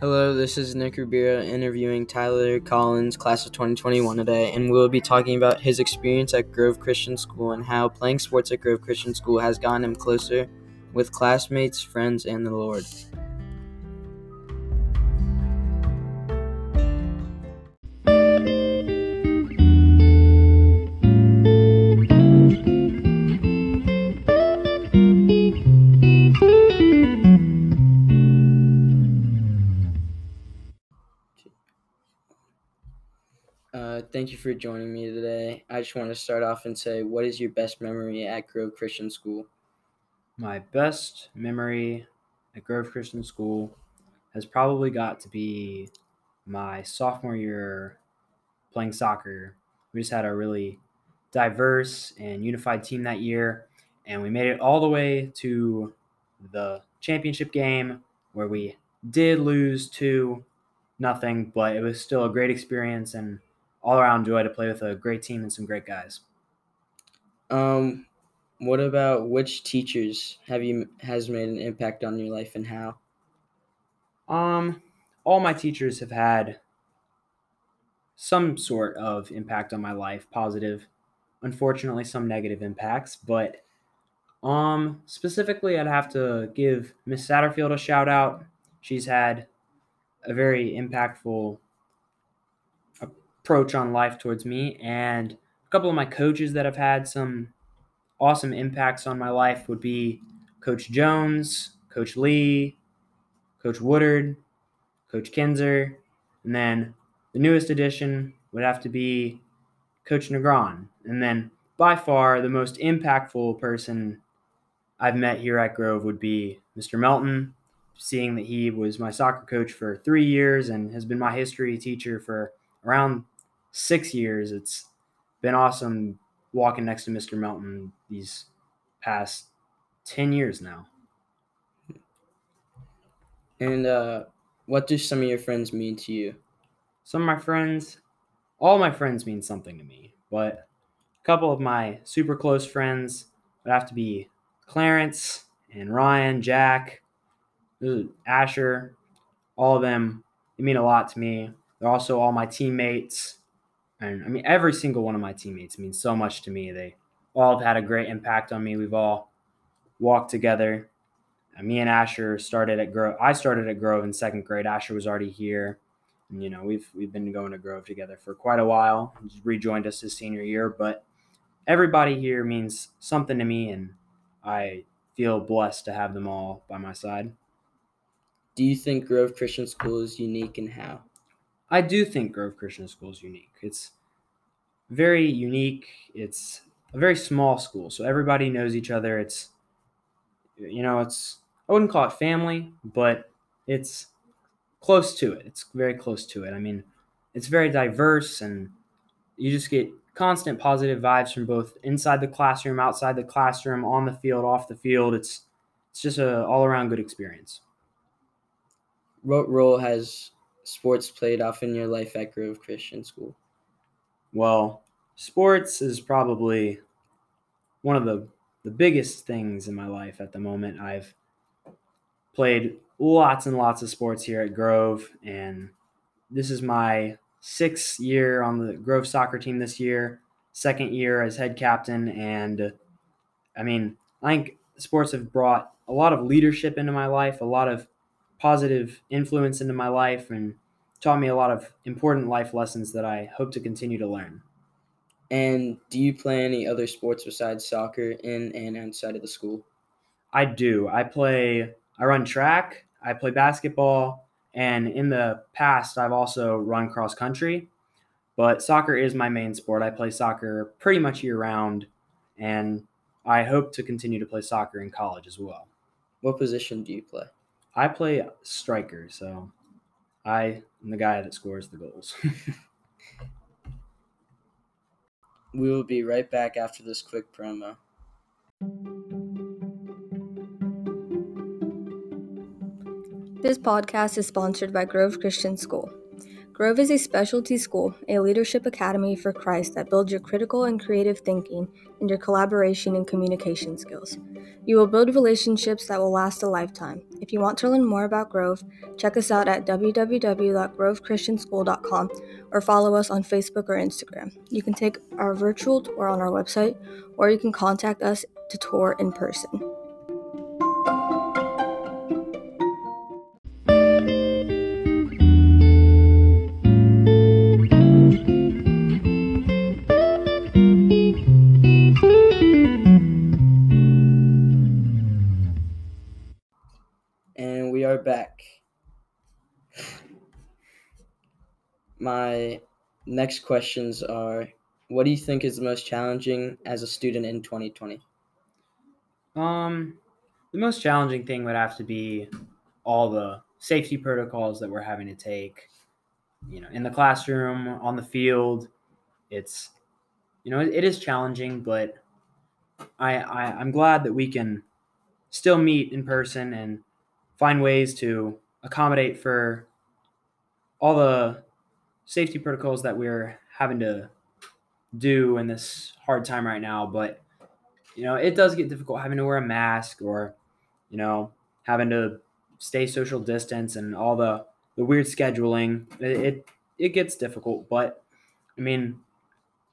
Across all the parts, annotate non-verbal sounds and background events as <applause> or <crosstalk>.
Hello, this is Nick Ribeiro interviewing Tyler Collins, class of 2021 today, and we'll be talking about his experience at Grove Christian School and how playing sports at Grove Christian School has gotten him closer with classmates, friends, and the Lord. Thank you for joining me today. I just want to start off and say, what is your best memory at Grove Christian School? My best memory at Grove Christian School has probably got to be my sophomore year playing soccer. We just had a really diverse and unified team that year, and we made it all the way to the championship game where we did lose to nothing, but it was still a great experience and all around joy to play with a great team and some great guys. Um, what about which teachers have you has made an impact on your life and how? Um, all my teachers have had some sort of impact on my life, positive. Unfortunately, some negative impacts, but um, specifically, I'd have to give Miss Satterfield a shout out. She's had a very impactful approach on life towards me. And a couple of my coaches that have had some awesome impacts on my life would be Coach Jones, Coach Lee, Coach Woodard, Coach Kinzer, and then the newest addition would have to be Coach Negron. And then by far the most impactful person I've met here at Grove would be Mr. Melton, seeing that he was my soccer coach for three years and has been my history teacher for around six years. It's been awesome walking next to Mr. Melton these past 10 years now. And uh, what do some of your friends mean to you? Some of my friends, all my friends mean something to me, but a couple of my super close friends would have to be Clarence and Ryan, Jack, Asher, all of them. They mean a lot to me. They're also all my teammates. And I mean, every single one of my teammates means so much to me. They all have had a great impact on me. We've all walked together. And me and Asher started at Grove. I started at Grove in second grade. Asher was already here. And, you know, we've we've been going to Grove together for quite a while. He's rejoined us his senior year, but everybody here means something to me, and I feel blessed to have them all by my side. Do you think Grove Christian School is unique and how? I do think Grove Christian School is unique. It's very unique. It's a very small school, so everybody knows each other. It's you know, it's I wouldn't call it family, but it's close to it. It's very close to it. I mean, it's very diverse and you just get constant positive vibes from both inside the classroom, outside the classroom, on the field, off the field. It's it's just a all around good experience. What role has sports played off in your life at Grove Christian School? Well, sports is probably one of the the biggest things in my life at the moment. I've played lots and lots of sports here at Grove, and this is my sixth year on the Grove soccer team this year, second year as head captain, and I mean, I think sports have brought a lot of leadership into my life, a lot of positive influence into my life, and taught me a lot of important life lessons that I hope to continue to learn. And do you play any other sports besides soccer in and outside of the school? I do. I play, I run track, I play basketball, and in the past, I've also run cross country. But soccer is my main sport. I play soccer pretty much year round, and I hope to continue to play soccer in college as well. What position do you play? I play striker, so I am the guy that scores the goals. <laughs> we will be right back after this quick promo. This podcast is sponsored by Grove Christian School. Grove is a specialty school, a leadership academy for Christ that builds your critical and creative thinking and your collaboration and communication skills. You will build relationships that will last a lifetime. If you want to learn more about Grove, check us out at www.grovechristianschool.com or follow us on Facebook or Instagram. You can take our virtual tour on our website or you can contact us to tour in person. My next questions are What do you think is the most challenging as a student in 2020? Um, the most challenging thing would have to be all the safety protocols that we're having to take. You know, in the classroom, on the field, it's you know it, it is challenging, but I, I I'm glad that we can still meet in person and find ways to accommodate for all the safety protocols that we're having to do in this hard time right now. But you know, it does get difficult having to wear a mask or, you know, having to stay social distance and all the the weird scheduling. It it, it gets difficult, but I mean,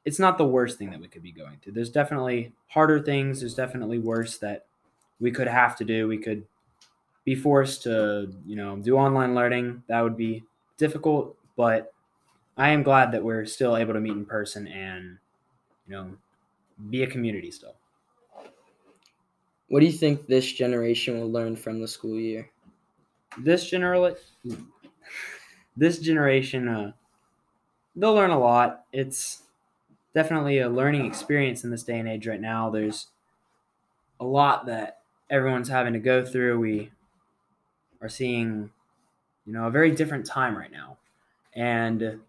it's not the worst thing that we could be going through. There's definitely harder things. There's definitely worse that we could have to do. We could be forced to, you know, do online learning. That would be difficult, but I am glad that we're still able to meet in person and, you know, be a community still. What do you think this generation will learn from the school year? This general, this generation, uh, they'll learn a lot. It's definitely a learning experience in this day and age right now. There's a lot that everyone's having to go through. We are seeing, you know, a very different time right now. And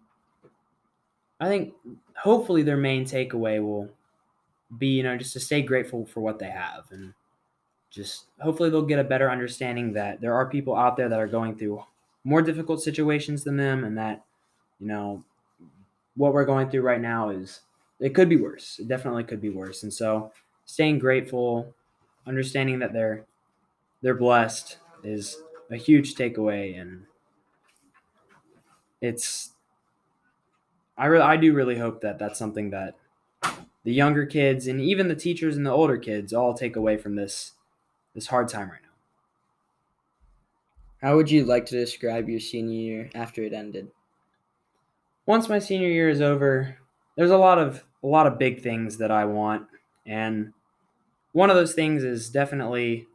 I think hopefully their main takeaway will be, you know, just to stay grateful for what they have and just hopefully they'll get a better understanding that there are people out there that are going through more difficult situations than them and that, you know, what we're going through right now is it could be worse. It definitely could be worse. And so staying grateful, understanding that they're they're blessed is a huge takeaway and it's I really I do really hope that that's something that the younger kids and even the teachers and the older kids all take away from this this hard time right now. How would you like to describe your senior year after it ended? Once my senior year is over, there's a lot of a lot of big things that I want and one of those things is definitely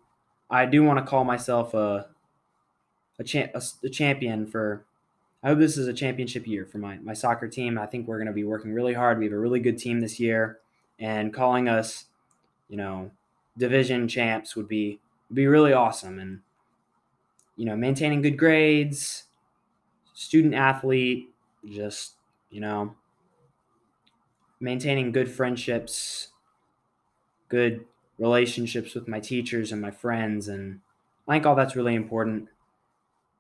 I do want to call myself a a, cha- a, a champion for I hope this is a championship year for my, my soccer team. I think we're going to be working really hard. We have a really good team this year, and calling us, you know, division champs would be be really awesome. And you know, maintaining good grades, student athlete, just you know, maintaining good friendships, good relationships with my teachers and my friends, and I think all that's really important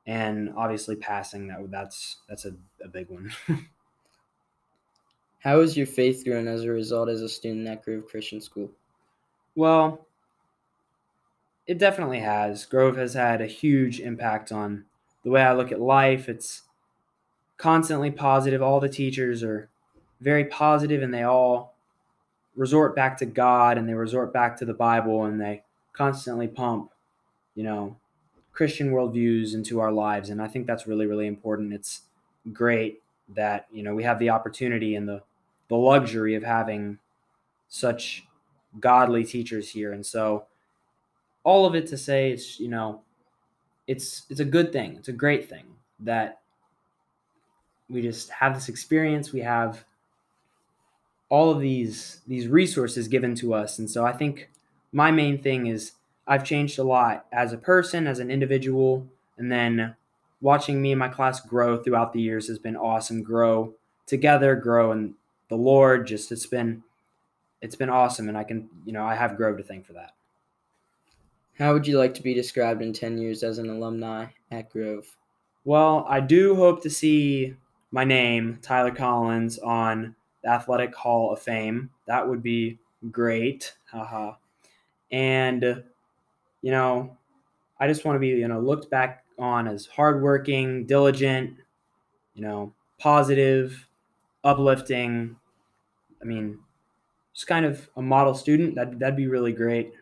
and obviously passing that that's that's a, a big one. <laughs> How has your faith grown as a result as a student at Grove Christian School? well it definitely has. Grove has had a huge impact on the way i look at life. It's constantly positive. All the teachers are very positive and they all resort back to god and they resort back to the bible and they constantly pump you know Christian worldviews into our lives, and I think that's really, really important. It's great that you know we have the opportunity and the the luxury of having such godly teachers here, and so all of it to say it's you know it's it's a good thing. It's a great thing that we just have this experience. We have all of these these resources given to us, and so I think my main thing is I've changed a lot as a person, as an individual, and then watching me and my class grow throughout the years has been awesome. Grow together, grow in the Lord. Just it's been it's been awesome, and I can you know I have Grove to thank for that. How would you like to be described in 10 years as an alumni at Grove? Well, I do hope to see my name, Tyler Collins, on the Athletic Hall of Fame. That would be great. Haha. And you know, I just want to be, you know, looked back on as hardworking, diligent, you know, positive, uplifting. I mean, just kind of a model student. That that'd be really great.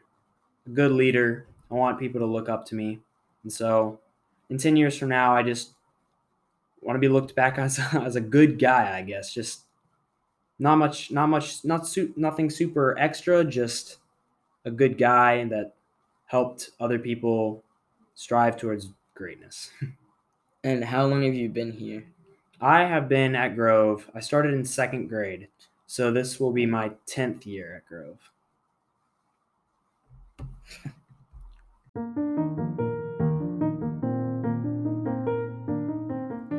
A good leader. I want people to look up to me, and so in ten years from now, I just want to be looked back <laughs> as as a good guy. I guess just not much, not much, not su- nothing super extra. Just a good guy and that helped other people strive towards greatness. <laughs> And how long have you been here? I have been at Grove. I started in second grade, so this will be my 10th year at Grove.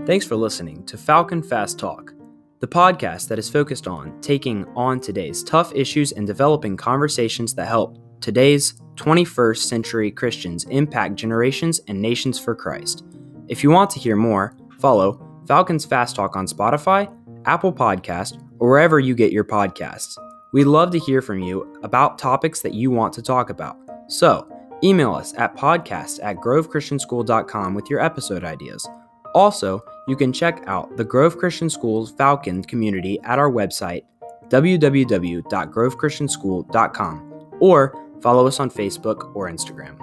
Thanks for listening to Falcon Fast Talk, the podcast that is focused on taking on today's tough issues and developing conversations that help today's 21st century Christians impact generations and nations for Christ. If you want to hear more, follow Falcons Fast Talk on Spotify, Apple Podcast, or wherever you get your podcasts. We'd love to hear from you about topics that you want to talk about. So, email us at podcast at grovechristianschool.com with your episode ideas. Also, you can check out the Grove Christian School's Falcon community at our website, www.grovechristianschool.com, or follow us on Facebook or Instagram.